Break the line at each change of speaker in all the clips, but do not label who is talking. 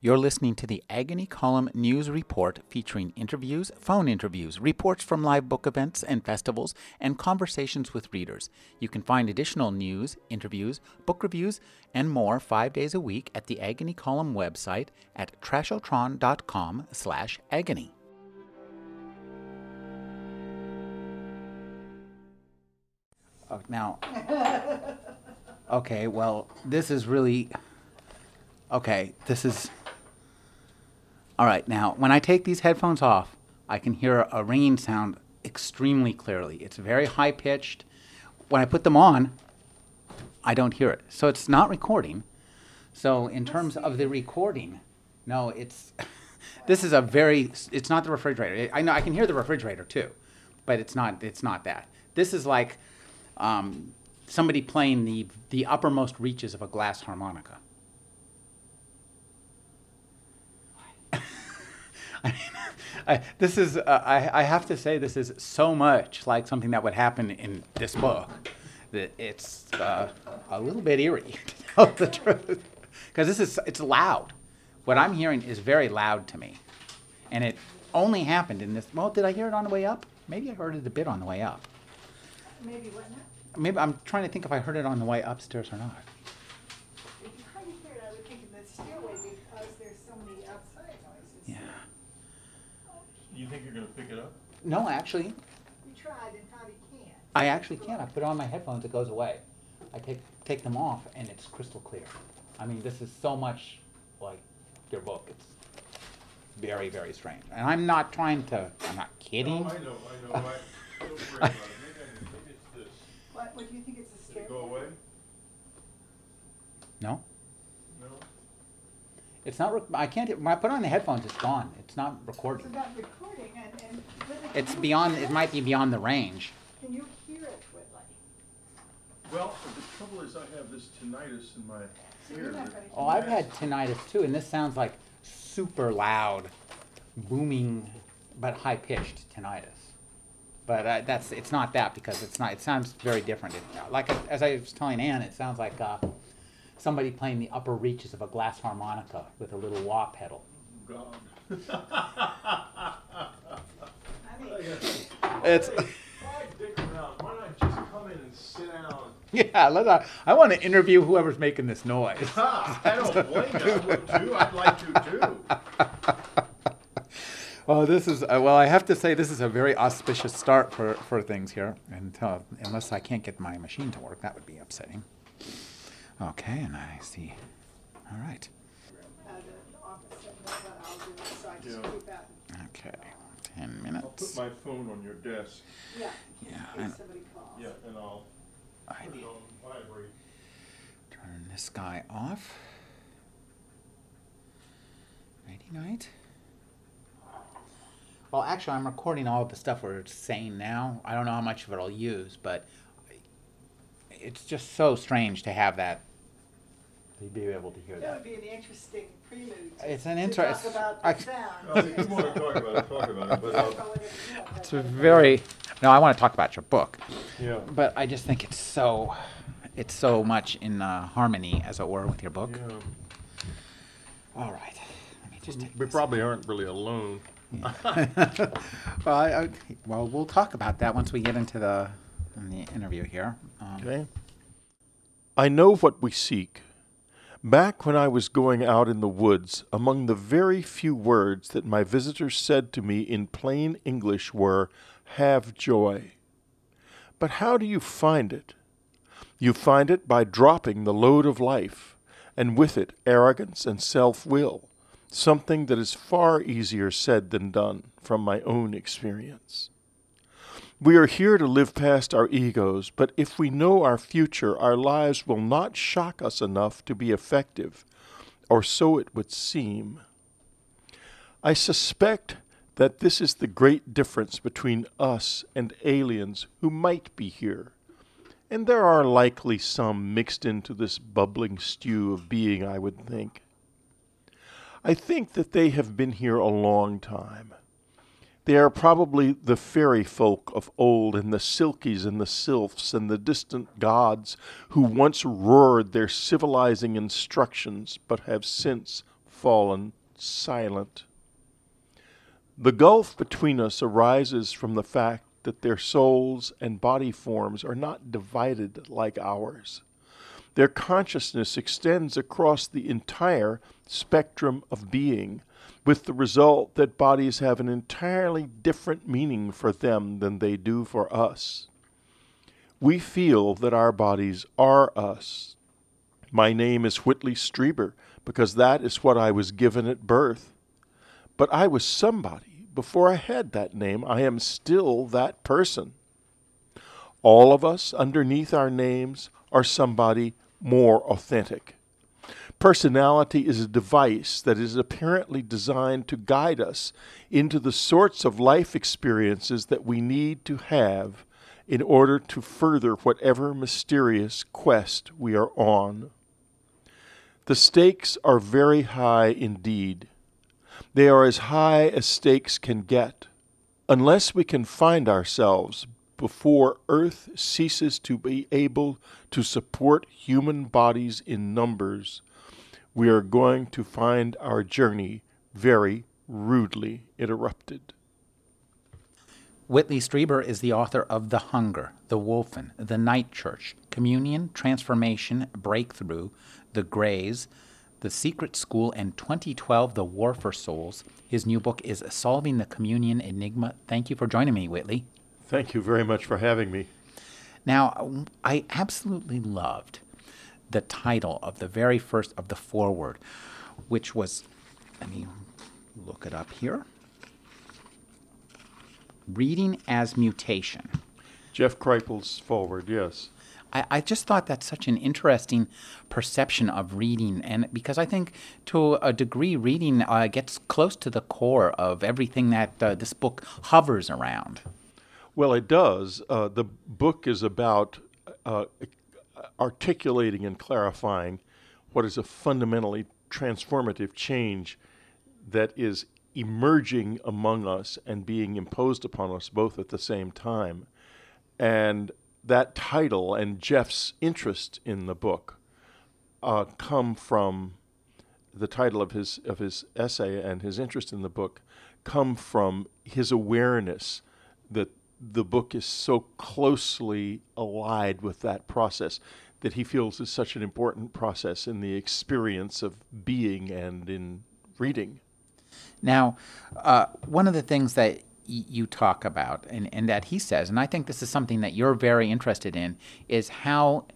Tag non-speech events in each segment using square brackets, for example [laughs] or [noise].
You're listening to the Agony Column News Report featuring interviews, phone interviews, reports from live book events and festivals, and conversations with readers. You can find additional news, interviews, book reviews, and more five days a week at the Agony Column website at trashotron.com slash agony. Oh, now, [laughs] okay, well, this is really, okay, this is, all right, now, when I take these headphones off, I can hear a ringing sound extremely clearly. It's very high pitched. When I put them on, I don't hear it. So it's not recording. So in terms of the recording, no, it's [laughs] this is a very it's not the refrigerator. I know I can hear the refrigerator too, but it's not it's not that. This is like um, somebody playing the the uppermost reaches of a glass harmonica. I [laughs] mean, I, this is, uh, I, I have to say, this is so much like something that would happen in this book that it's uh, a little bit eerie, [laughs] to tell the truth. Because this is, it's loud. What I'm hearing is very loud to me. And it only happened in this, well, did I hear it on the way up? Maybe I heard it a bit on the way up.
Maybe what now?
Maybe I'm trying to think if I heard it on the way upstairs or not.
If you hardly hear it, I would think in the stairway because there's so many outside noises.
Yeah.
You think you're gonna pick it up?
No, actually,
We tried and found he can't.
I actually can. I put on my headphones, it goes away. I take, take them off and it's crystal clear. I mean, this is so much like your book. It's very, very strange. And I'm not trying to, I'm not kidding.
No, I know, I know, I, don't worry about it, maybe I, maybe it's this.
What, what do you think it's a
Did it
stairway?
go away?
No?
No?
It's not, rec- I can't, when I put on the headphones, it's gone. It's not
It's
recording.
about recording and, and.
It's beyond, it might be beyond the range.
Can you hear it, Whitley?
Well, the trouble is I have this tinnitus in my ear.
you're not
that-
gonna
Oh, I've had tinnitus too, and this sounds like super loud, booming, but high pitched tinnitus. But uh, that's it's not that because it's not. It sounds very different. It, like as I was telling Ann, it sounds like uh, somebody playing the upper reaches of a glass harmonica with a little wah pedal.
God.
It's
Why dick around? Why not just come in and sit down?
yeah. Let I, I want to interview whoever's making this noise.
Ha, I don't blame you, I would too, I'd like to too.
Oh, this is uh, well. I have to say this is a very auspicious start for, for things here, and uh, unless I can't get my machine to work, that would be upsetting. Okay, and I see. All right.
the office said no, but I'll do it, so I just
Yeah.
keep that,
Okay. Ten
I'll put
minutes.
my phone on your desk,
yeah,
Yeah, I-
somebody calls.
yeah, and I'll
I
put it on vibrate.
turn this guy off. Nighty night. Well, actually, I'm recording all of the stuff we're saying now. I don't know how much of it I'll use, but it's just so strange to have that. To be able to hear
That
that.
would be an interesting prelude. to-
It's an
to
inter-
Talk about
I-
the sound.
Well, if you wanna talk about it, talk about it, but, uh,
It's a very. No, I want to talk about your book,
yeah,
but I just think it's so, it's so much in uh, harmony, as it were, with your book.
yeah.
All right, let me just take.
We
this.
probably aren't really alone. [laughs]
well, I, I, well, we'll talk about that once we get into the in the interview here. Um,
Okay. I know what we seek. Back when I was going out in the woods, among the very few words that my visitors said to me in plain English were, Have joy. But how do you find it? You find it by dropping the load of life, and with it arrogance and self will, something that is far easier said than done from my own experience. We are here to live past our egos, but if we know our future, our lives will not shock us enough to be effective, or so it would seem. I suspect that this is the great difference between us and aliens who might be here. And there are likely some mixed into this bubbling stew of being, I would think. I think that they have been here a long time. They are probably the fairy folk of old, and the silkies and the sylphs and the distant gods who once roared their civilizing instructions, but have since fallen silent. The gulf between us arises from the fact that their souls and body forms are not divided like ours. Their consciousness extends across the entire spectrum of being, with the result that bodies have an entirely different meaning for them than they do for us. We feel that our bodies are us. My name is Whitley Strieber because that is what I was given at birth. But I was somebody before I had that name. I am still that person. All of us underneath our names are somebody more authentic. Personality is a device that is apparently designed to guide us into the sorts of life experiences that we need to have in order to further whatever mysterious quest we are on. The stakes are very high indeed. They are as high as stakes can get. Unless we can find ourselves before Earth ceases to be able to support human bodies in numbers, we are going to find our journey very rudely interrupted.
Whitley Strieber is the author of The Hunger, The Wolfen, The Night Church, Communion, Transformation, Breakthrough, The Grays, The Secret School, and 2012, The War for Souls. His new book is Solving the Communion Enigma. Thank you for joining me, Whitley.
Thank you very much for having me.
Now, I absolutely loved the title of the very first of the foreword, which was, let me look it up here Reading as Mutation.
Jeff Kripal's foreword, yes.
I, I, just thought that's such an interesting perception of reading, and because I think to a degree, reading uh, gets close to the core of everything that uh, this book hovers around.
Well, it does. Uh, the book is about uh, articulating and clarifying what is a fundamentally transformative change that is emerging among us and being imposed upon us both at the same time. And that title and Jeff's interest in the book uh, come from the title of his of his essay and his interest in the book come from his awareness that the book is so closely allied with that process that he feels is such an important process in the experience of being and in reading.
Now, uh, one of the things that you talk about and, and that he says, and I think this is something that you're very interested in, is how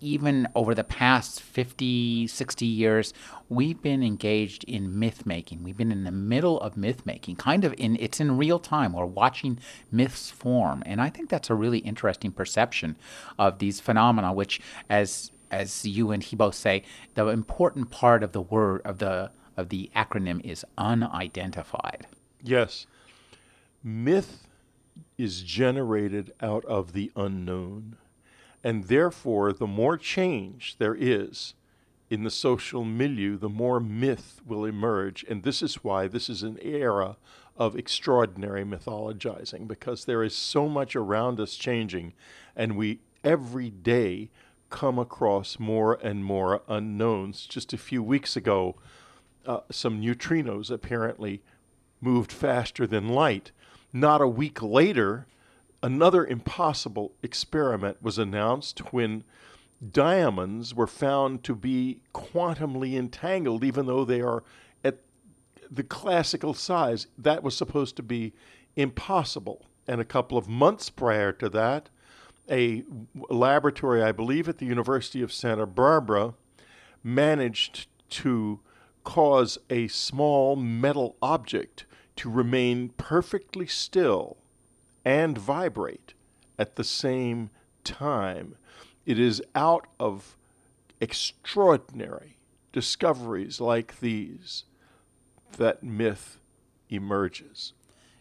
even over the past 50, 60 years, we've been engaged in myth making. We've been in the middle of myth making, kind of in it's in real time. We're watching myths form. And I think that's a really interesting perception of these phenomena, which as as you and he both say, the important part of the word of the of the acronym is unidentified.
Yes. Myth is generated out of the unknown. And therefore, the more change there is in the social milieu, the more myth will emerge. And this is why this is an era of extraordinary mythologizing, because there is so much around us changing, and we every day come across more and more unknowns. Just a few weeks ago, uh, some neutrinos apparently moved faster than light. Not a week later, another impossible experiment was announced when diamonds were found to be quantumly entangled, even though they are at the classical size. That was supposed to be impossible. And a couple of months prior to that, a laboratory, I believe, at the University of Santa Barbara, managed to cause a small metal object to remain perfectly still and vibrate at the same time. It is out of extraordinary discoveries like these that myth emerges.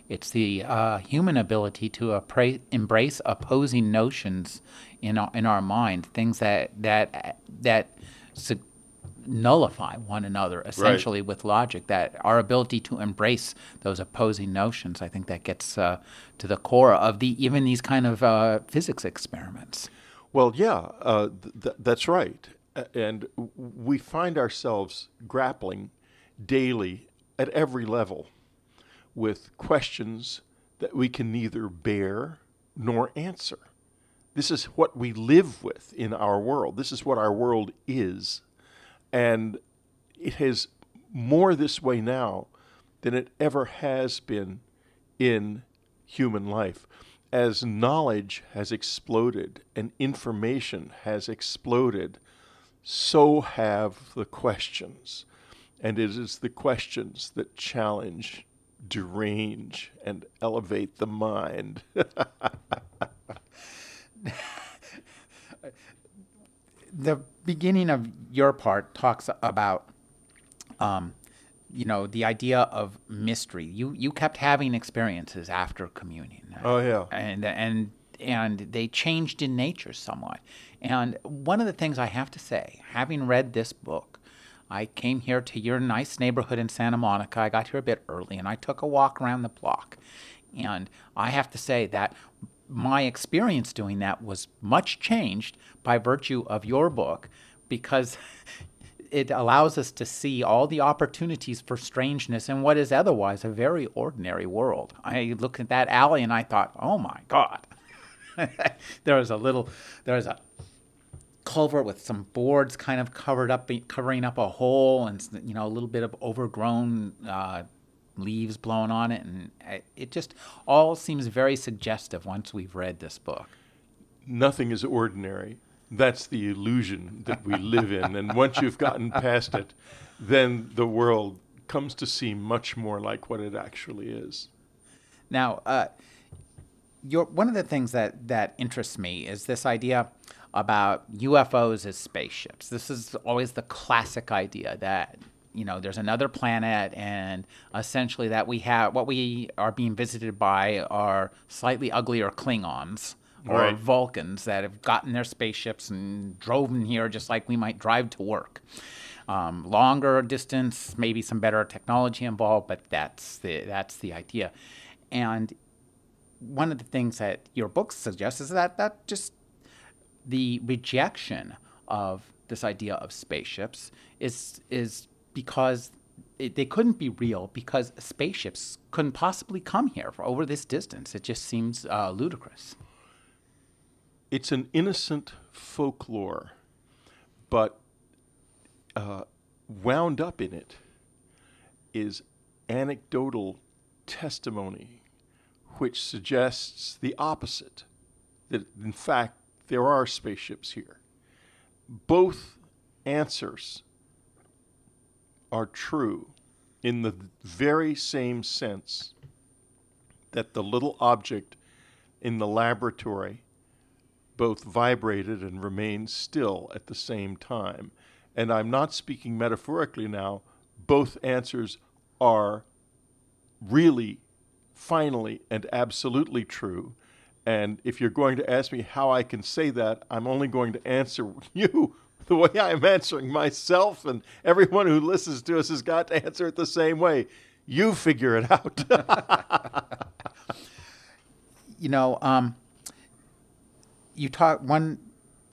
It's the uh, human ability to appra- embrace opposing notions in our, in our mind, things that that that su- nullify one another essentially right. with logic. That our ability to embrace those opposing notions, I think, that gets uh, to the core of the even these kind of uh, physics experiments.
Well, yeah, uh, th- that's right, and we find ourselves grappling daily at every level with questions that we can neither bear nor answer. This is what we live with in our world. This is what our world is. And it is more this way now than it ever has been in human life. As knowledge has exploded and information has exploded, so have the questions. And it is the questions that challenge, derange, and elevate the mind. [laughs]
the beginning of your part talks about um, you know the idea of mystery. You you kept having experiences after communion.
Oh, yeah.
and and and they changed in nature somewhat. And one of the things i have to say having read this book i came here to your nice neighborhood in santa monica. I got here a bit early and i took a walk around the block. And i have to say that my experience doing that was much changed by virtue of your book because [laughs] it allows us to see all the opportunities for strangeness in what is otherwise a very ordinary world. I looked at that alley and I thought, oh my God. [laughs] there was a little, there was a culvert with some boards kind of covered up, covering up a hole, and you know a little bit of overgrown uh, leaves blowing on it, and it just all seems very suggestive once we've read this book.
Nothing is ordinary. That's the illusion that we live in. And once you've gotten past it, then the world comes to seem much more like what it actually is.
Now, uh, your, one of the things that, that interests me is this idea about UFOs as spaceships. This is always the classic idea that you know there's another planet and essentially that we have what we are being visited by are slightly uglier Klingons or
Right.
Vulcans that have gotten their spaceships and drove in here just like we might drive to work. Um, longer distance, maybe some better technology involved, but that's the that's the idea. And one of the things that your book suggests is that that just the rejection of this idea of spaceships is is because it, they couldn't be real because spaceships couldn't possibly come here for over this distance. It just seems uh, ludicrous.
It's an innocent folklore, but uh, wound up in it is anecdotal testimony which suggests the opposite that, in fact, there are spaceships here. Both answers are true in the very same sense that the little object in the laboratory both vibrated and remained still at the same time. And I'm not speaking metaphorically now, both answers are really, finally, and absolutely true. And if you're going to ask me how I can say that, I'm only going to answer [laughs] you [laughs] the way I'm answering myself, and everyone who listens to us has got to answer it the same way. You figure it out. [laughs]
you know, um, you talk one.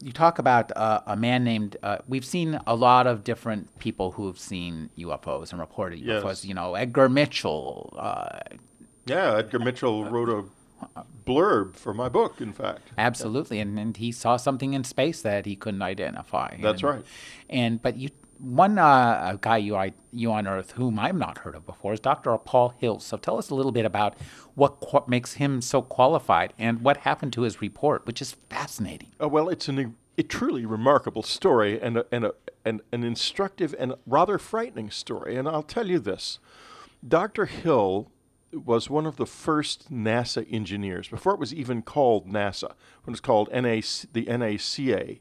You talk about uh, a man named. Uh, we've seen a lot of different people who have seen UFOs and reported
Yes.
UFOs. You know, Edgar Mitchell. Uh,
yeah, Edgar Mitchell wrote a blurb for my book, in fact.
absolutely, and, and he saw something in space that he couldn't identify.
That's
And-
right.
And but you, one uh, guy you I, you unearthed whom I've not heard of before is Dr. Paul Hill. So tell us a little bit about what qu- makes him so qualified and what happened to his report, which is fascinating.
Uh, well, it's an, a truly remarkable story and, a, and, a, and an instructive and rather frightening story. And I'll tell you this Dr. Hill was one of the first NASA engineers, before it was even called NASA, when it was called NAC, the NACA.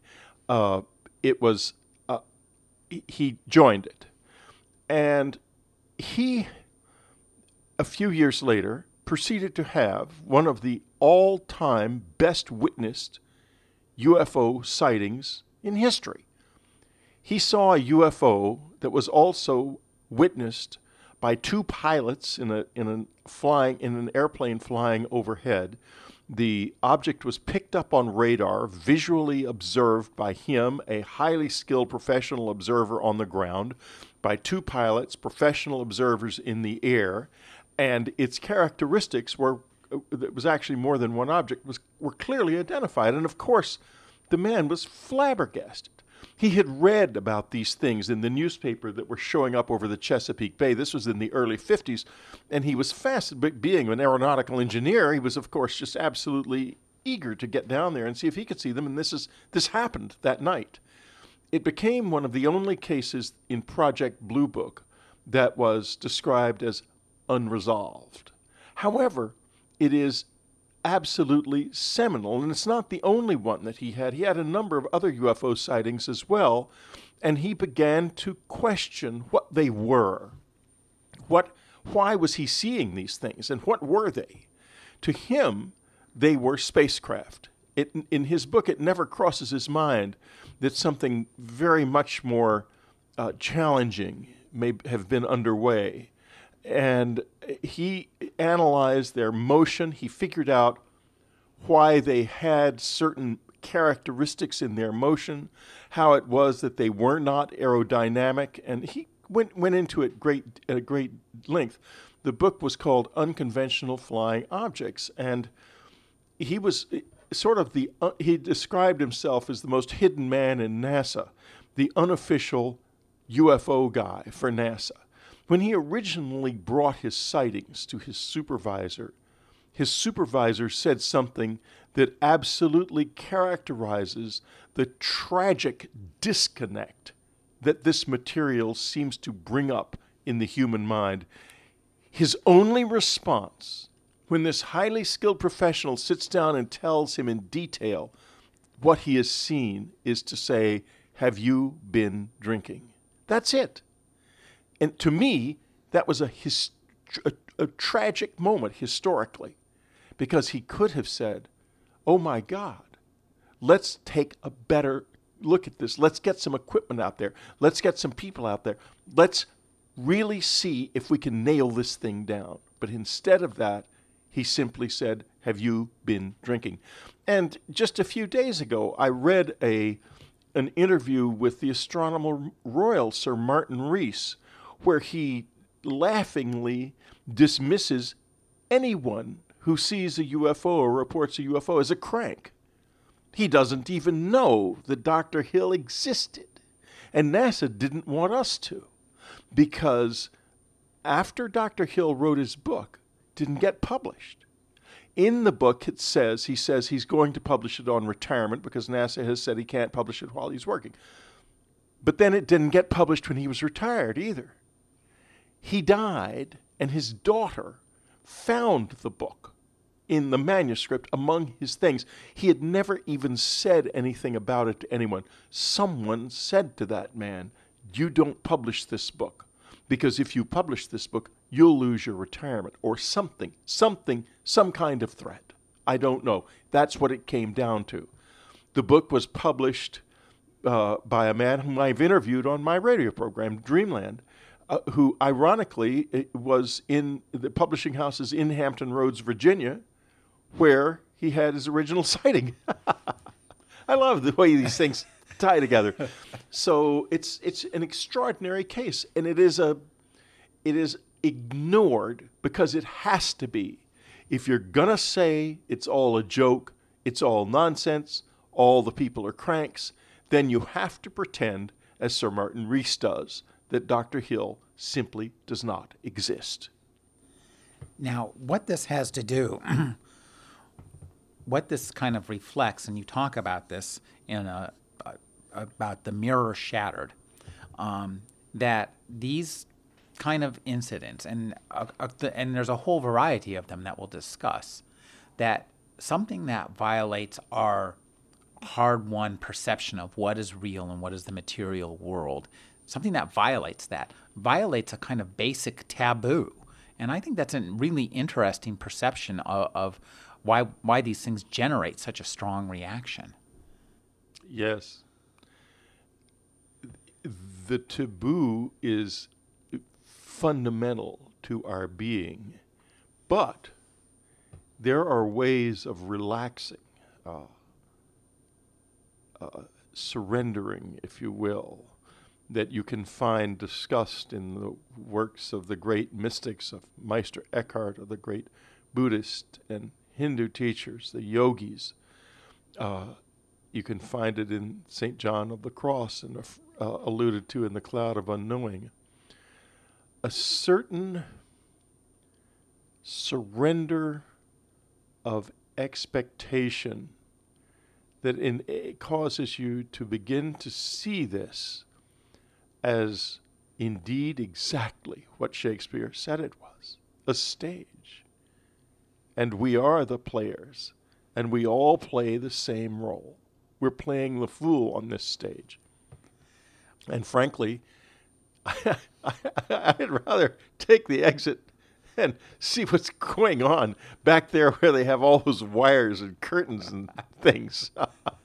Uh, it was, uh, he- joined it. And he a few years later, proceeded to have one of the all time best witnessed UFO sightings in history. He saw a UFO that was also witnessed by two pilots in a in a flying in an airplane flying overhead. The object was picked up on radar, visually observed by him, a highly skilled professional observer on the ground, by two pilots, professional observers in the air, and its characteristics were uh, it was actually more than one object was were clearly identified. And of course, the man was flabbergasted. He had read about these things in the newspaper that were showing up over the Chesapeake Bay. This was in the early 50s, and he was fascinated. Being an aeronautical engineer, he was, of course, just absolutely eager to get down there and see if he could see them. And this is this happened that night. It became one of the only cases in Project Blue Book that was described as unresolved. However, it is absolutely seminal, and it's not the only one that he had. He had a number of other UFO sightings as well, and he began to question what they were. What, why was he seeing these things, and what were they? To him, they were spacecraft. It, in his book, it never crosses his mind that something very much more uh, challenging may have been underway and he analyzed their motion. He figured out why they had certain characteristics in their motion, how it was that they were not aerodynamic, and he went went into it great at a great length. The book was called Unconventional Flying Objects, and he was sort of the uh, he described himself as the most hidden man in NASA, the unofficial UFO guy for NASA. When he originally brought his sightings to his supervisor, his supervisor said something that absolutely characterizes the tragic disconnect that this material seems to bring up in the human mind. His only response when this highly skilled professional sits down and tells him in detail what he has seen is to say, Have you been drinking? That's it. And to me, that was a, his, a, a tragic moment historically because he could have said, Oh my God, let's take a better look at this. Let's get some equipment out there. Let's get some people out there. Let's really see if we can nail this thing down. But instead of that, he simply said, Have you been drinking? And just a few days ago, I read a, an interview with the Astronomer Royal, Sir Martin Rees, where he laughingly dismisses anyone who sees a UFO or reports a UFO as a crank. He doesn't even know that Dr. Hill existed. And NASA didn't want us to because after Dr. Hill wrote his book, didn't get published. In the book, it says he says he's going to publish it on retirement because NASA has said he can't publish it while he's working. But then it didn't get published when he was retired either. He died, and his daughter found the book in the manuscript among his things. He had never even said anything about it to anyone. Someone said to that man, You don't publish this book, because if you publish this book, you'll lose your retirement, or something, something, some kind of threat. I don't know. That's what it came down to. The book was published uh, by a man whom I've interviewed on my radio program, Dreamland, uh, who ironically was in the publishing houses in Hampton Roads, Virginia, where he had his original [laughs] sighting. I love the way these things tie together. So it's it's an extraordinary case, and it is a it is ignored because it has to be. If you're gonna say it's all a joke, it's all nonsense, all the people are cranks, then you have to pretend, as Sir Martin Rees does, that Dr. Hill simply does not exist.
Now, what this has to do, [clears throat] what this kind of reflects, and you talk about this in a, a about the mirror shattered, um, that these kind of incidents, and uh, uh, and there's a whole variety of them that we'll discuss, that something that violates our hard-won perception of what is real and what is the material world something that violates that, violates a kind of basic taboo. And I think that's a really interesting perception of, of why, why these things generate such a strong reaction.
Yes. The taboo is fundamental to our being, but there are ways of relaxing, uh, uh, surrendering, if you will, that you can find discussed in the works of the great mystics of Meister Eckhart, of the great Buddhist and Hindu teachers, the yogis. Uh, you can find it in St. John of the Cross and uh, alluded to in the Cloud of Unknowing. A certain surrender of expectation that in, it causes you to begin to see this as indeed exactly what Shakespeare said it was a stage. And we are the players, and we all play the same role. We're playing the fool on this stage. And frankly, [laughs] I'd rather take the exit and see what's going on back there where they have all those wires and curtains and things.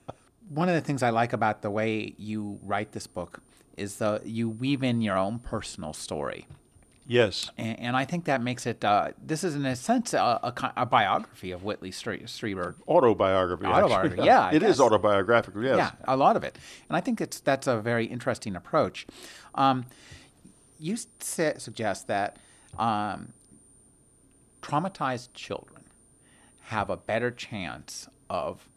[laughs]
One of the things I like about the way you write this book is the you weave in your own personal story.
Yes.
And, and I think that makes it, uh, this is in a sense a, a, a biography of Whitley Strieber.
Autobiography.
Autobiography, yeah. [laughs]
it is autobiographical, yes.
Yeah, a lot of it. And I think it's, that's a very interesting approach. Um, you su- suggest that um, traumatized children have a better chance of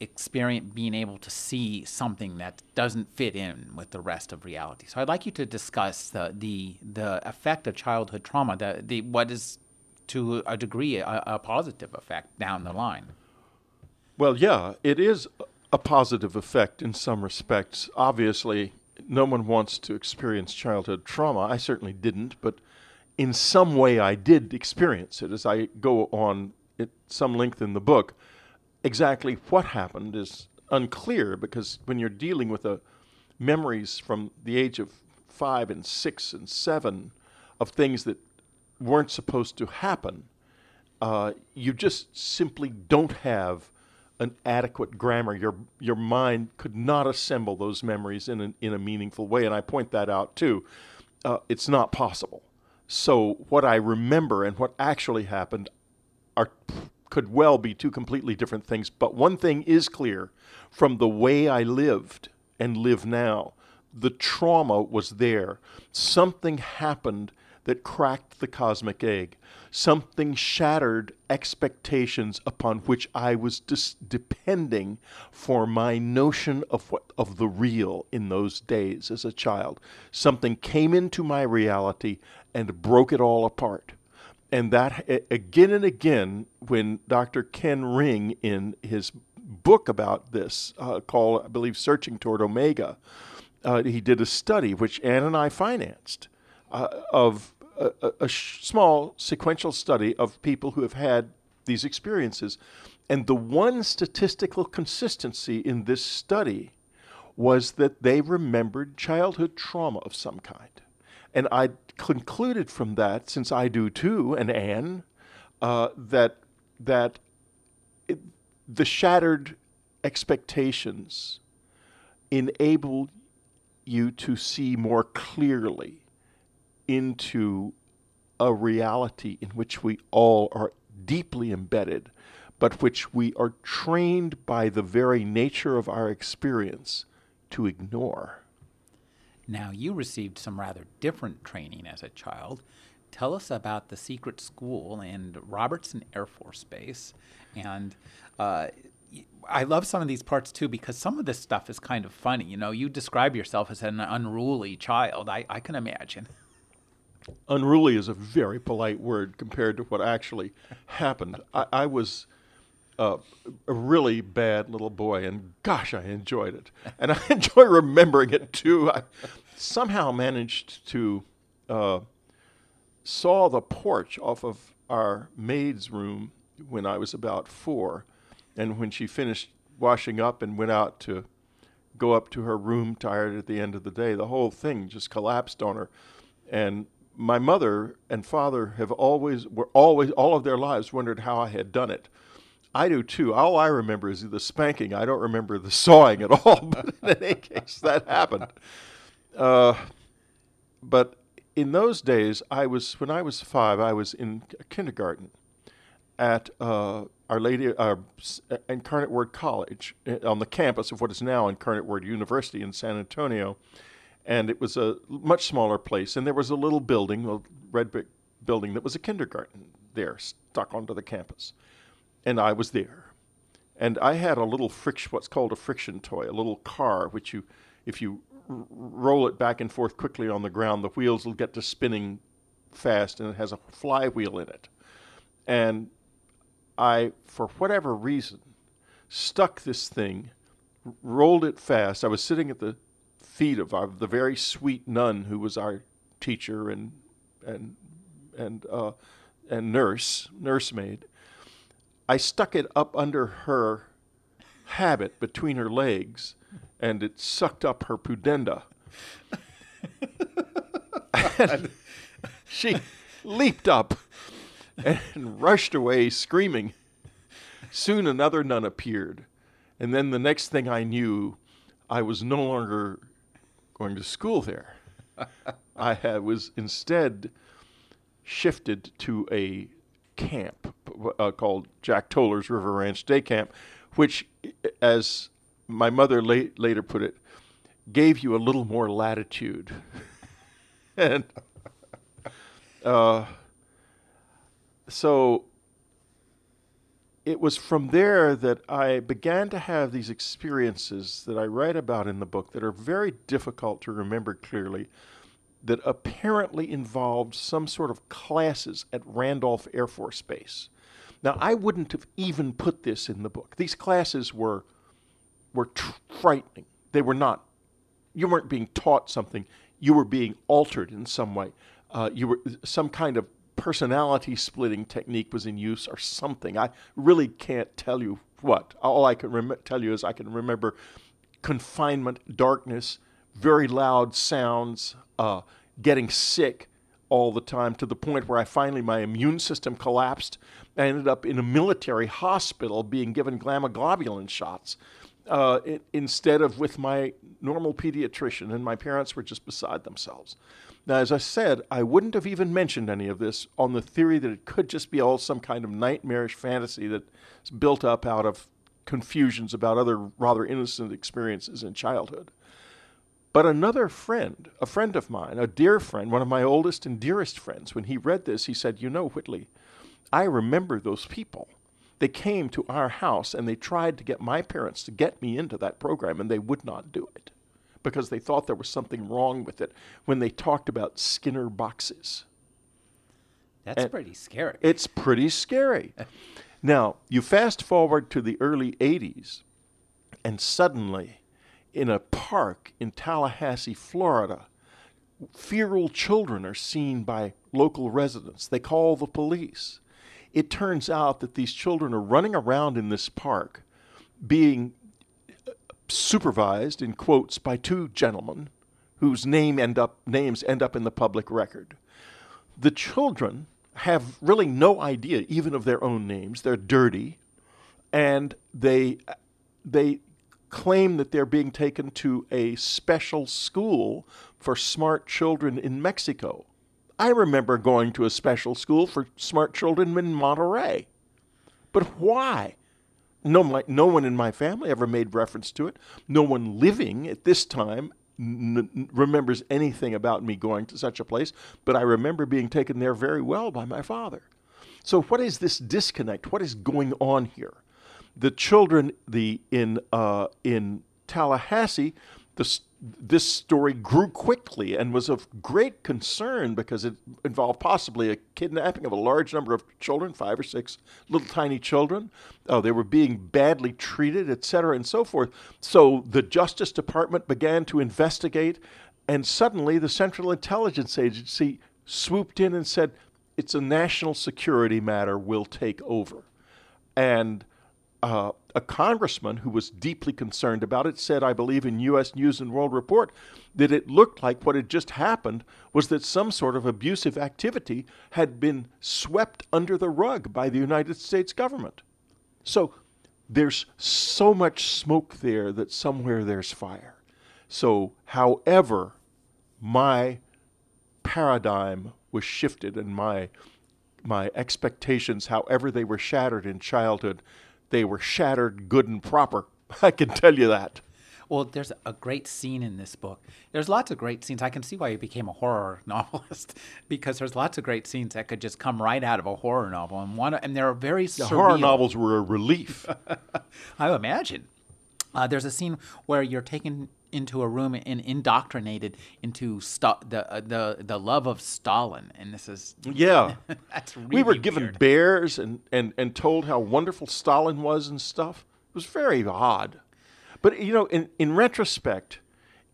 experience being able to see something that doesn't fit in with the rest of reality. So I'd like you to discuss the the, the effect of childhood trauma, the, the what is to a degree a, a positive effect down the line.
Well, yeah, it is a positive effect in some respects. Obviously, no one wants to experience childhood trauma. I certainly didn't, but in some way I did experience it as I go on at some length in the book. Exactly what happened is unclear because when you're dealing with a, memories from the age of five and six and seven of things that weren't supposed to happen, uh, you just simply don't have an adequate grammar. Your your mind could not assemble those memories in a, in a meaningful way, and I point that out too. Uh, it's not possible. So what I remember and what actually happened are could well be two completely different things. But one thing is clear from the way I lived and live now. The trauma was there. Something happened that cracked the cosmic egg. Something shattered expectations upon which I was dis- depending for my notion of what of the real in those days as a child. Something came into my reality and broke it all apart. And that again and again, when Dr. Ken Ring in his book about this, uh, called I believe "Searching Toward Omega," uh, he did a study which Anne and I financed uh, of a, a small sequential study of people who have had these experiences. And the one statistical consistency in this study was that they remembered childhood trauma of some kind. And I concluded from that, since I do too, and Anne, uh, that that it, the shattered expectations enable you to see more clearly into a reality in which we all are deeply embedded, but which we are trained by the very nature of our experience to ignore.
Now, you received some rather different training as a child. Tell us about the secret school and Robertson Air Force Base. And uh, I love some of these parts too because some of this stuff is kind of funny. You know, you describe yourself as an unruly child. I, I can imagine. [laughs]
Unruly is a very polite word compared to what actually happened. I, I was uh, a really bad little boy, and gosh, I enjoyed it. [laughs] And I [laughs] enjoy remembering it too. I somehow managed to uh, saw the porch off of our maid's room when I was about four. And when she finished washing up and went out to go up to her room tired at the end of the day, the whole thing just collapsed on her. And my mother and father have always were always all of their lives wondered how I had done it. I do too. All I remember is the spanking. I don't remember the sawing at all. [laughs] But in any case, that happened. Uh, but in those days, I was when I was five. I was in kindergarten at uh, Our Lady uh, Incarnate Word College uh, on the campus of what is now Incarnate Word University in San Antonio, and it was a much smaller place. And there was a little building, a red brick building, that was a kindergarten there, stuck onto the campus. And I was there. And I had a little friction, what's called a friction toy, a little car, which you, if you r- roll it back and forth quickly on the ground, the wheels will get to spinning fast, and it has a flywheel in it. And I, for whatever reason, stuck this thing, r- rolled it fast. I was sitting at the feet of our, the very sweet nun who was our teacher and and and uh, and nurse nursemaid. I stuck it up under her habit between her legs, and it sucked up her pudenda. and she leaped up and rushed away screaming. Soon another nun appeared, and then the next thing I knew, I was no longer going to school there. I had, was instead shifted to a camp uh, called Jack Toller's River Ranch Day Camp, which, as my mother la- later put it, gave you a little more latitude. [laughs] and uh, so it was from there that I began to have these experiences that I write about in the book that are very difficult to remember clearly, that apparently involved some sort of classes at Randolph Air Force Base. Now, I wouldn't have even put this in the book. These classes were were tr- frightening. They were not. You weren't being taught something. You were being altered in some way. Uh, you were some kind of personality splitting technique was in use or something. I really can't tell you what. All I can rem- tell you is I can remember confinement, darkness, very loud sounds, uh, getting sick all the time to the point where I finally my immune system collapsed. I ended up in a military hospital being given gamma globulin shots uh, it, instead of with my normal pediatrician, and my parents were just beside themselves. Now, as I said, I wouldn't have even mentioned any of this on the theory that it could just be all some kind of nightmarish fantasy that's built up out of confusions about other rather innocent experiences in childhood. But another friend, a friend of mine, a dear friend, one of my oldest and dearest friends, when he read this, he said, You know, Whitley, I remember those people. They came to our house and they tried to get my parents to get me into that program, and they would not do it because they thought there was something wrong with it when they talked about Skinner boxes.
That's
And-
pretty scary.
It's pretty scary. [laughs] now, you fast forward to the early 80s, and suddenly, in a park in Tallahassee, Florida, feral children are seen by local residents. They call the police. It turns out that these children are running around in this park being supervised in quotes by two gentlemen whose name end up names end up in the public record. The children have really no idea even of their own names. They're dirty and they they claim that they're being taken to a special school for smart children in Mexico. I remember going to a special school for smart children in Monterrey. But why? No, my, no one in my family ever made reference to it. No one living at this time n- remembers anything about me going to such a place, but I remember being taken there very well by my father. So, what is this disconnect? What is going on here? The children, the in uh, in Tallahassee, the, this story grew quickly and was of great concern because it involved possibly a kidnapping of a large number of children, five or six little tiny children. Uh, they were being badly treated, et cetera, and so forth. So the Justice Department began to investigate, and suddenly the Central Intelligence Agency swooped in and said, It's a national security matter, we'll take over. And uh, a congressman who was deeply concerned about it said, I believe, in U.S. News and World Report, that it looked like what had just happened was that some sort of abusive activity had been swept under the rug by the United States government. So there's so much smoke there that somewhere there's fire. So, however, my paradigm was shifted and my my expectations, however they were shattered in childhood, they were shattered good and proper. [laughs] I can tell you that.
Well, there's a great scene in this book. There's lots of great scenes. I can see why you became a horror [laughs] novelist because there's lots of great scenes that could just come right out of a horror novel, and one and they're very
The
surreal.
horror novels were a relief. [laughs]
I imagine. Uh, there's a scene where you're taken into a room and indoctrinated into sta- the uh, the the love of Stalin, and this is [laughs]
yeah.
that's really
we were given
weird.
bears and, and, and told how wonderful Stalin was and stuff. It was very odd. But, you know, in, in retrospect,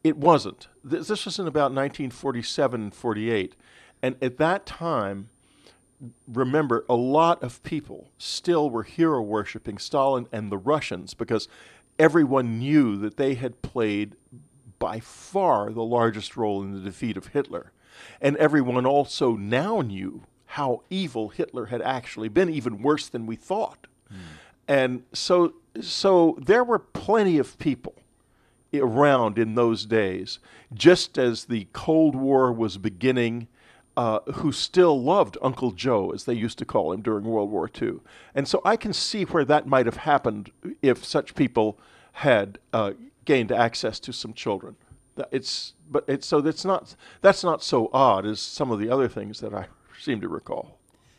it wasn't. This, this was in about 1947 and 48. And at that time, remember, a lot of people still were hero worshiping Stalin and the Russians because everyone knew that they had played by far the largest role in the defeat of Hitler. And everyone also now knew how evil Hitler had actually been, even worse than we thought. Hmm. And so, so there were plenty of people around in those days, just as the Cold War was beginning, uh, who still loved Uncle Joe, as they used to call him during World War II. And so I can see where that might have happened if such people had uh, gained access to some children. It's, but it's so that's not that's not so odd as some of the other things that I [laughs] seem to recall.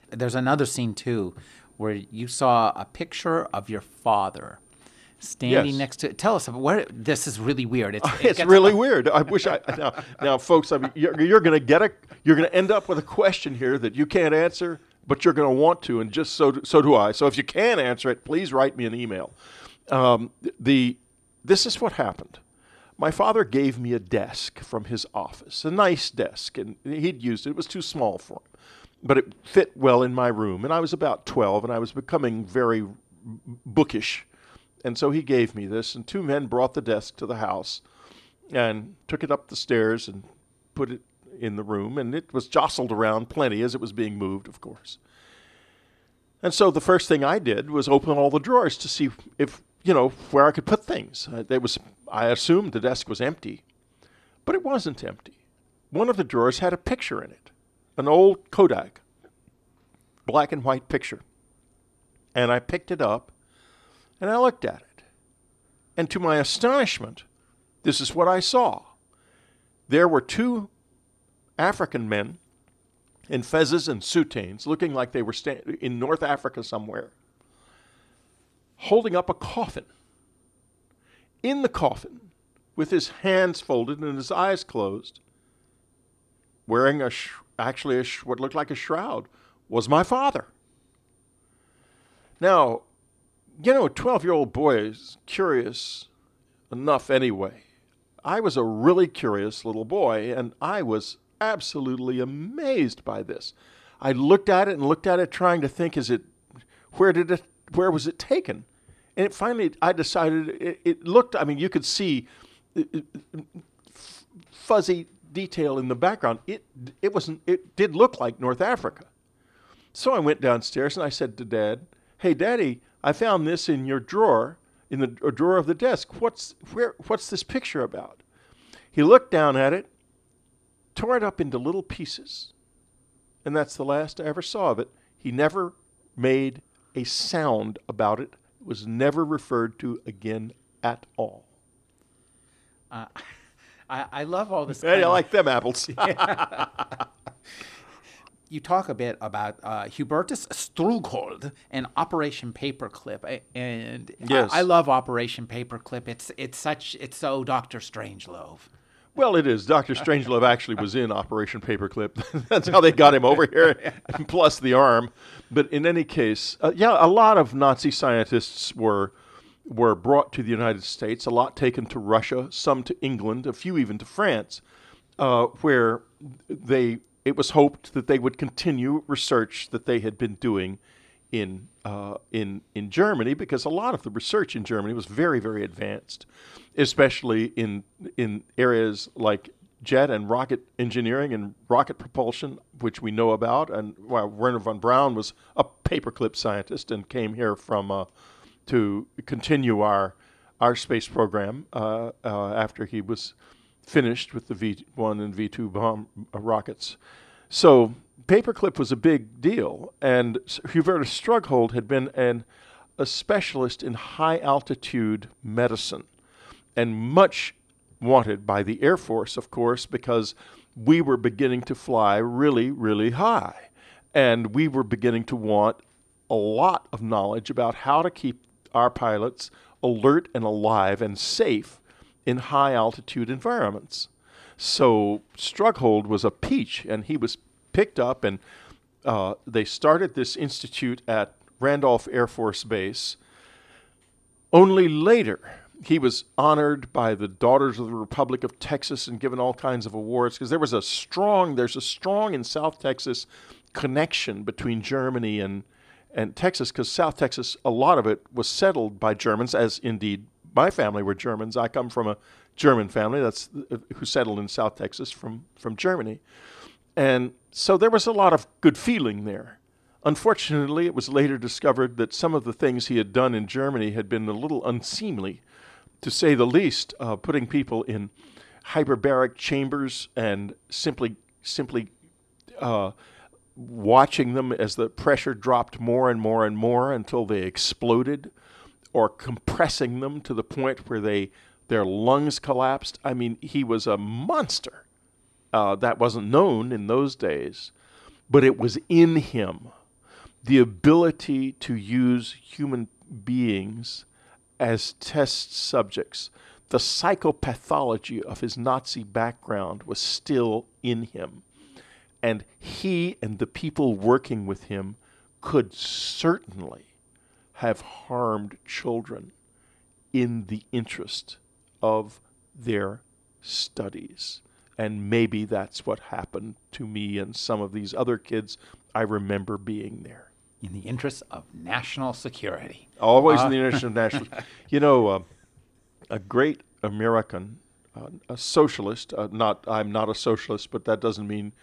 There's another scene too, where you saw a picture of your father standing
Yes.
next to. it. Tell us about what this is really weird. It's, [laughs] it
it's really weird. I wish I now, now folks. I mean, you're, you're going to get a you're going to end up with a question here that you can't answer, but you're going to want to, and just so do, so do I. So if you can answer it, please write me an email. Um, the this is what happened. My father gave me a desk from his office, a nice desk, and he'd used it. It was too small for him, but it fit well in my room. And I was about 12, and I was becoming very bookish. And so he gave me this, and two men brought the desk to the house and took it up the stairs and put it in the room. And it was jostled around plenty as it was being moved, of course. And so the first thing I did was open all the drawers to see if, you know, where I could put things. Uh, It was, I assumed the desk was empty, but it wasn't empty. One of the drawers had a picture in it, an old Kodak, black and white picture. And I picked it up and I looked at it. And to my astonishment, this is what I saw. There were two African men in fezzes and soutanes, looking like they were sta- in North Africa somewhere, holding up a coffin. In the coffin, with his hands folded and his eyes closed, wearing a sh- actually a sh- what looked like a shroud, was my father. Now, you know, a 12 year old boy is curious enough anyway. I was a really curious little boy, and I was absolutely amazed by this. I looked at it and looked at it, trying to think, is it, where did it, where was it taken? And it finally, I decided it, it looked, I mean, you could see uh, f- fuzzy detail in the background. It, it wasn't, it did look like North Africa. So I went downstairs and I said to Dad, "Hey, Daddy, I found this in your drawer, in the drawer of the desk. What's where? What's this picture about?" He looked down at it, tore it up into little pieces, and that's the last I ever saw of it. He never made a sound about it. It was never referred to again at all.
Uh, [laughs] I, I love all this.
I
of-
like them apples. [laughs] [laughs]
you talk a bit about uh, Hubertus Strughold and Operation Paperclip, and I-
Yes.
I, love Operation Paperclip. It's it's such it's so Doctor Strangelove.
Well, it is. Dr. Strangelove actually was in Operation Paperclip. [laughs] That's how they got him over here, [laughs] plus the arm. But in any case, uh, yeah, a lot of Nazi scientists were were brought to the United States. A lot taken to Russia, some to England, a few even to France, uh, where they it was hoped that they would continue research that they had been doing in uh, in in Germany because a lot of the research in Germany was very very advanced, especially in in areas like jet and rocket engineering and rocket propulsion, which we know about. And well, Wernher von Braun was a paperclip scientist and came here from uh, to continue our our space program uh, uh, after he was finished with the V1 and V2 bomb uh, rockets. So paperclip was a big deal, and Hubertus Strughold had been an, a specialist in high altitude medicine. and much wanted by the Air Force, of course, because we were beginning to fly really, really high. And we were beginning to want a lot of knowledge about how to keep our pilots alert and alive and safe in high altitude environments. So Strughold was a peach, and he was picked up, and uh, they started this institute at Randolph Air Force Base. Only later, he was honored by the Daughters of the Republic of Texas and given all kinds of awards because there was a strong, there's a strong in South Texas connection between Germany and and Texas because South Texas, a lot of it was settled by Germans, as indeed my family were Germans. I come from a German family that's who settled in South Texas from from Germany, and so there was a lot of good feeling there. Unfortunately, it was later discovered that some of the things he had done in Germany had been a little unseemly, to say the least. Uh, putting people in hyperbaric chambers and simply simply uh, watching them as the pressure dropped more and more and more until they exploded, or compressing them to the point where they their lungs collapsed. I mean, he was a monster. Uh, that wasn't known in those days, but it was in him. The ability to use human beings as test subjects. The psychopathology of his Nazi background was still in him. And he and the people working with him could certainly have harmed children in the interest of their studies. And maybe that's what happened to me and some of these other kids. I remember being there.
In the interest of national security.
Always uh. in the interest of national. [laughs] You know, uh, a great American, uh, a socialist. Uh, not, I'm not a socialist, but that doesn't mean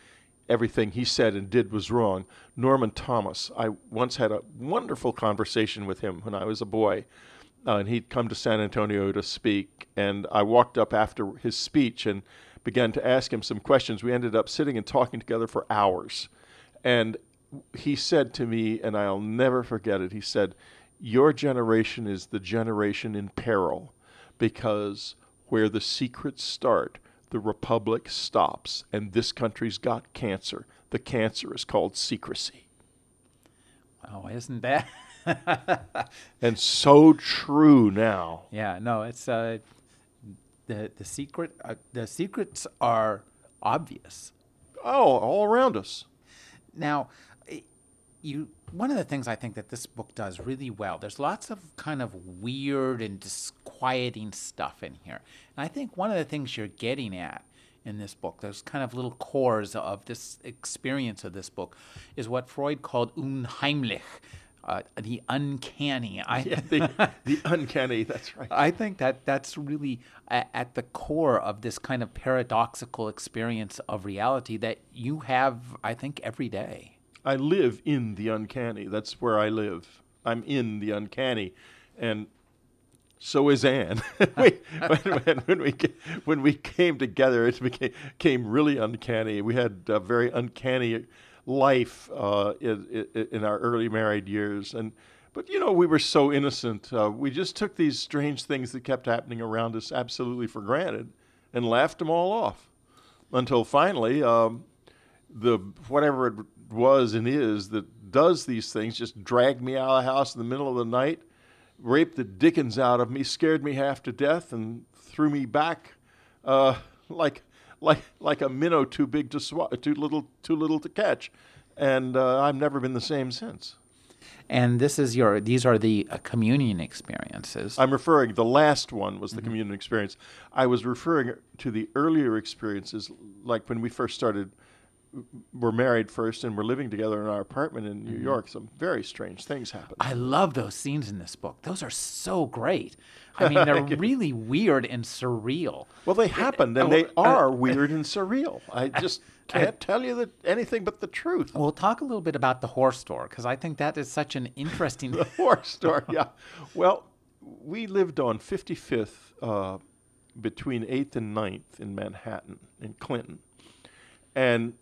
everything he said and did was wrong. Norman Thomas. I once had a wonderful conversation with him when I was a boy, uh, and he'd come to San Antonio to speak. And I walked up after his speech and began to ask him some questions. We ended up sitting and talking together for hours. And he said to me, and I'll never forget it, he said, Your generation is the generation in peril because where the secrets start, the republic stops, and this country's got cancer. The cancer is called secrecy.
Oh, isn't that? [laughs]
and so true now.
Yeah, no, it's uh, the the secret. Uh, the secrets are obvious.
Oh, all around us.
Now, you one of the things I think that this book does really well. There's lots of kind of weird and disquieting stuff in here, and I think one of the things you're getting at in this book, there's kind of little cores of this experience of this book, is what Freud called unheimlich, uh, the uncanny.
I, yeah, the, the, uncanny. That's right.
I think that that's really at, at, the core of this kind of paradoxical experience of reality that you have, I think, every day.
I live in the uncanny. That's where I live. I'm in the uncanny, and so is Anne. [laughs] we, when, when, we when we came together, it became, really uncanny. We had a very uncanny life uh, in, in, our early married years, and but you know we were so innocent. Uh, we just took these strange things that kept happening around us absolutely for granted, and laughed them all off, until finally um, the whatever it was and is that does these things just dragged me out of the house in the middle of the night, raped the dickens out of me, scared me half to death, and threw me back uh, [laughs] like like like a minnow too big to swat, too little too little to catch, and uh, I've never been the same since.
And this is your; these are the uh, communion experiences.
I'm referring. The last one was the mm-hmm. communion experience. I was referring to the earlier experiences, like when we first started were married first and were living together in our apartment in New mm-hmm. York, some very strange things happened.
I love those scenes in this book. Those are so great. [laughs] I mean, they're really weird and surreal.
Well, they happened, and oh, they uh, are uh, weird and surreal. [laughs] I just can't tell you that anything but the truth.
We'll talk a little bit about the horse store because I think that is such an interesting. [laughs]
the horse store, yeah. Well, we lived on 55th uh, between 8th and 9th in Manhattan, in Clinton. And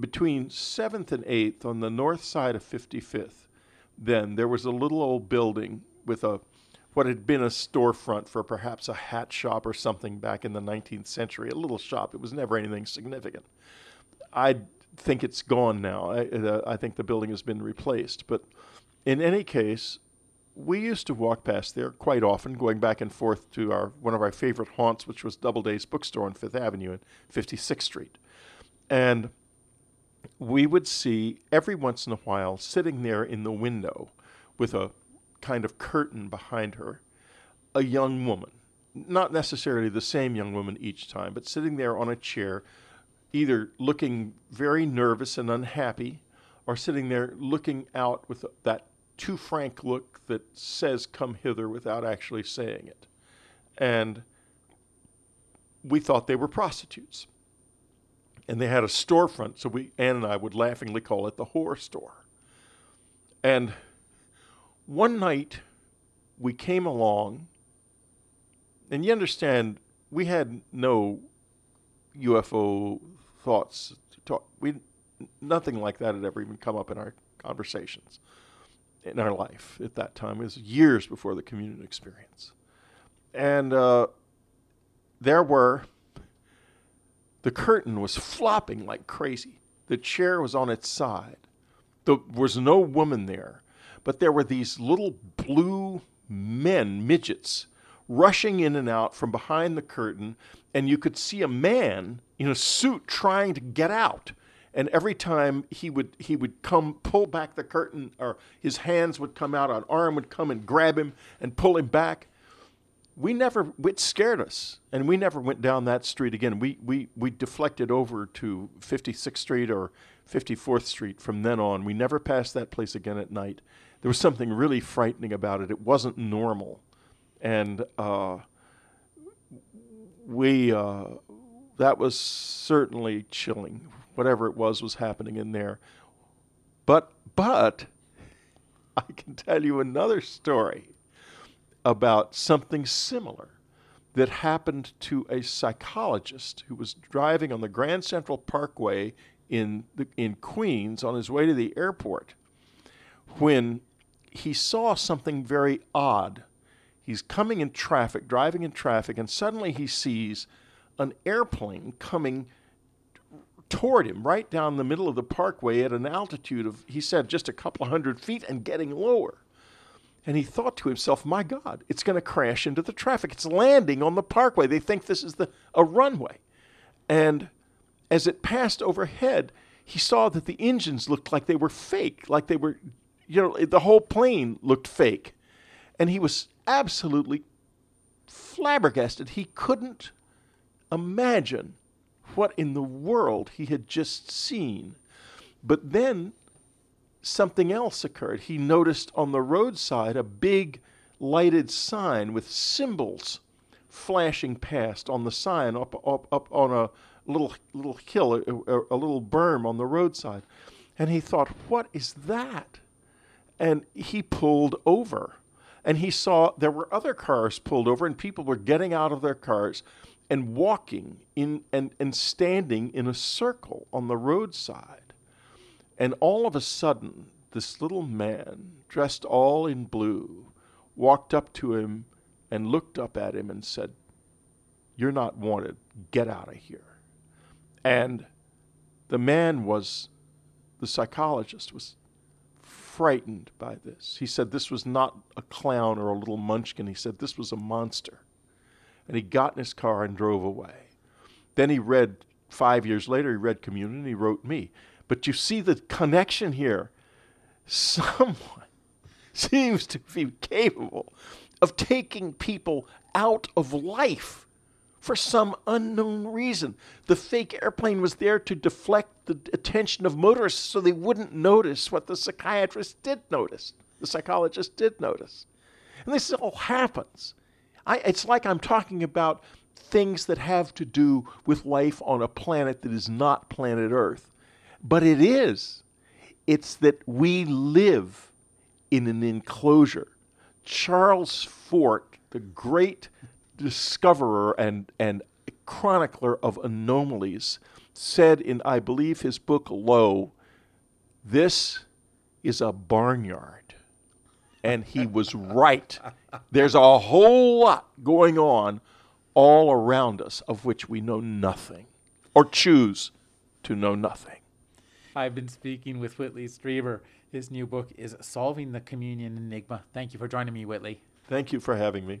between 7th and 8th on the north side of 55th, then there was a little old building with a what had been a storefront for perhaps a hat shop or something back in the 19th century, a little shop. It was never anything significant. I think it's gone now. I, uh, I think the building has been replaced. But in any case, we used to walk past there quite often, going back and forth to our one of our favorite haunts, which was Doubleday's Bookstore on Fifth Avenue and 56th Street. And we would see every once in a while sitting there in the window with a kind of curtain behind her a young woman. Not necessarily the same young woman each time, but sitting there on a chair, either looking very nervous and unhappy, or sitting there looking out with that too frank look that says, Come hither, without actually saying it. And we thought they were prostitutes. And they had a storefront, so we, Anne and I would laughingly call it the whore store. And one night we came along, and you understand, we had no UFO thoughts. Talk. We, nothing like that had ever even come up in our conversations in our life at that time. It was years before the communion experience. And uh, there were, the curtain was flopping like crazy. The chair was on its side. There was no woman there, but there were these little blue men, midgets, rushing in and out from behind the curtain, and you could see a man in a suit trying to get out and every time he would he would come pull back the curtain or his hands would come out an arm would come and grab him and pull him back we never it scared us. And we never went down that street again. We we we deflected over to 56th street or 54th street from then on. We never passed that place again at night. There was something really frightening about it. It wasn't normal. And uh, we uh, that was certainly chilling. Whatever it was was happening in there. But but [laughs] I can tell you another story about something similar that happened to a psychologist who was driving on the Grand Central Parkway in the, in Queens on his way to the airport when he saw something very odd. He's coming in traffic, driving in traffic, and suddenly he sees an airplane coming toward him right down the middle of the parkway at an altitude of, he said, just a couple of hundred feet and getting lower. And he thought to himself, my God, it's going to crash into the traffic. It's landing on the parkway. They think this is the, a runway. And as it passed overhead, he saw that the engines looked like they were fake, like they were, you know, the whole plane looked fake. And he was absolutely flabbergasted. He couldn't imagine what in the world he had just seen. But then something else occurred. He noticed on the roadside a big lighted sign with symbols flashing past on the sign up, up, up on a little, little hill, a, a, a little berm on the roadside. And he thought, what is that? And he pulled over and he saw there were other cars pulled over and people were getting out of their cars and walking in and, and standing in a circle on the roadside. And all of a sudden, this little man, dressed all in blue, walked up to him and looked up at him and said, You're not wanted. Get out of here. And the man was, the psychologist was frightened by this. He said this was not a clown or a little munchkin. He said this was a monster and he got in his car and drove away. Then he read, five years later, he read Communion and he wrote me. But you see the connection here. Someone [laughs] seems to be capable of taking people out of life for some unknown reason. The fake airplane was there to deflect the attention of motorists so they wouldn't notice what the psychiatrist did notice, the psychologist did notice. And this all happens. I, it's like I'm talking about things that have to do with life on a planet that is not planet Earth. But it is. It's that we live in an enclosure. Charles Fort, the great discoverer and, and chronicler of anomalies, said in, I believe, his book Lo, this is a barnyard. And he was right. There's a whole lot going on all around us of which we know nothing or choose to know nothing.
I've been speaking with Whitley Strieber. His new book is Solving the Communion Enigma. Thank you for joining me, Whitley.
Thank you for having me.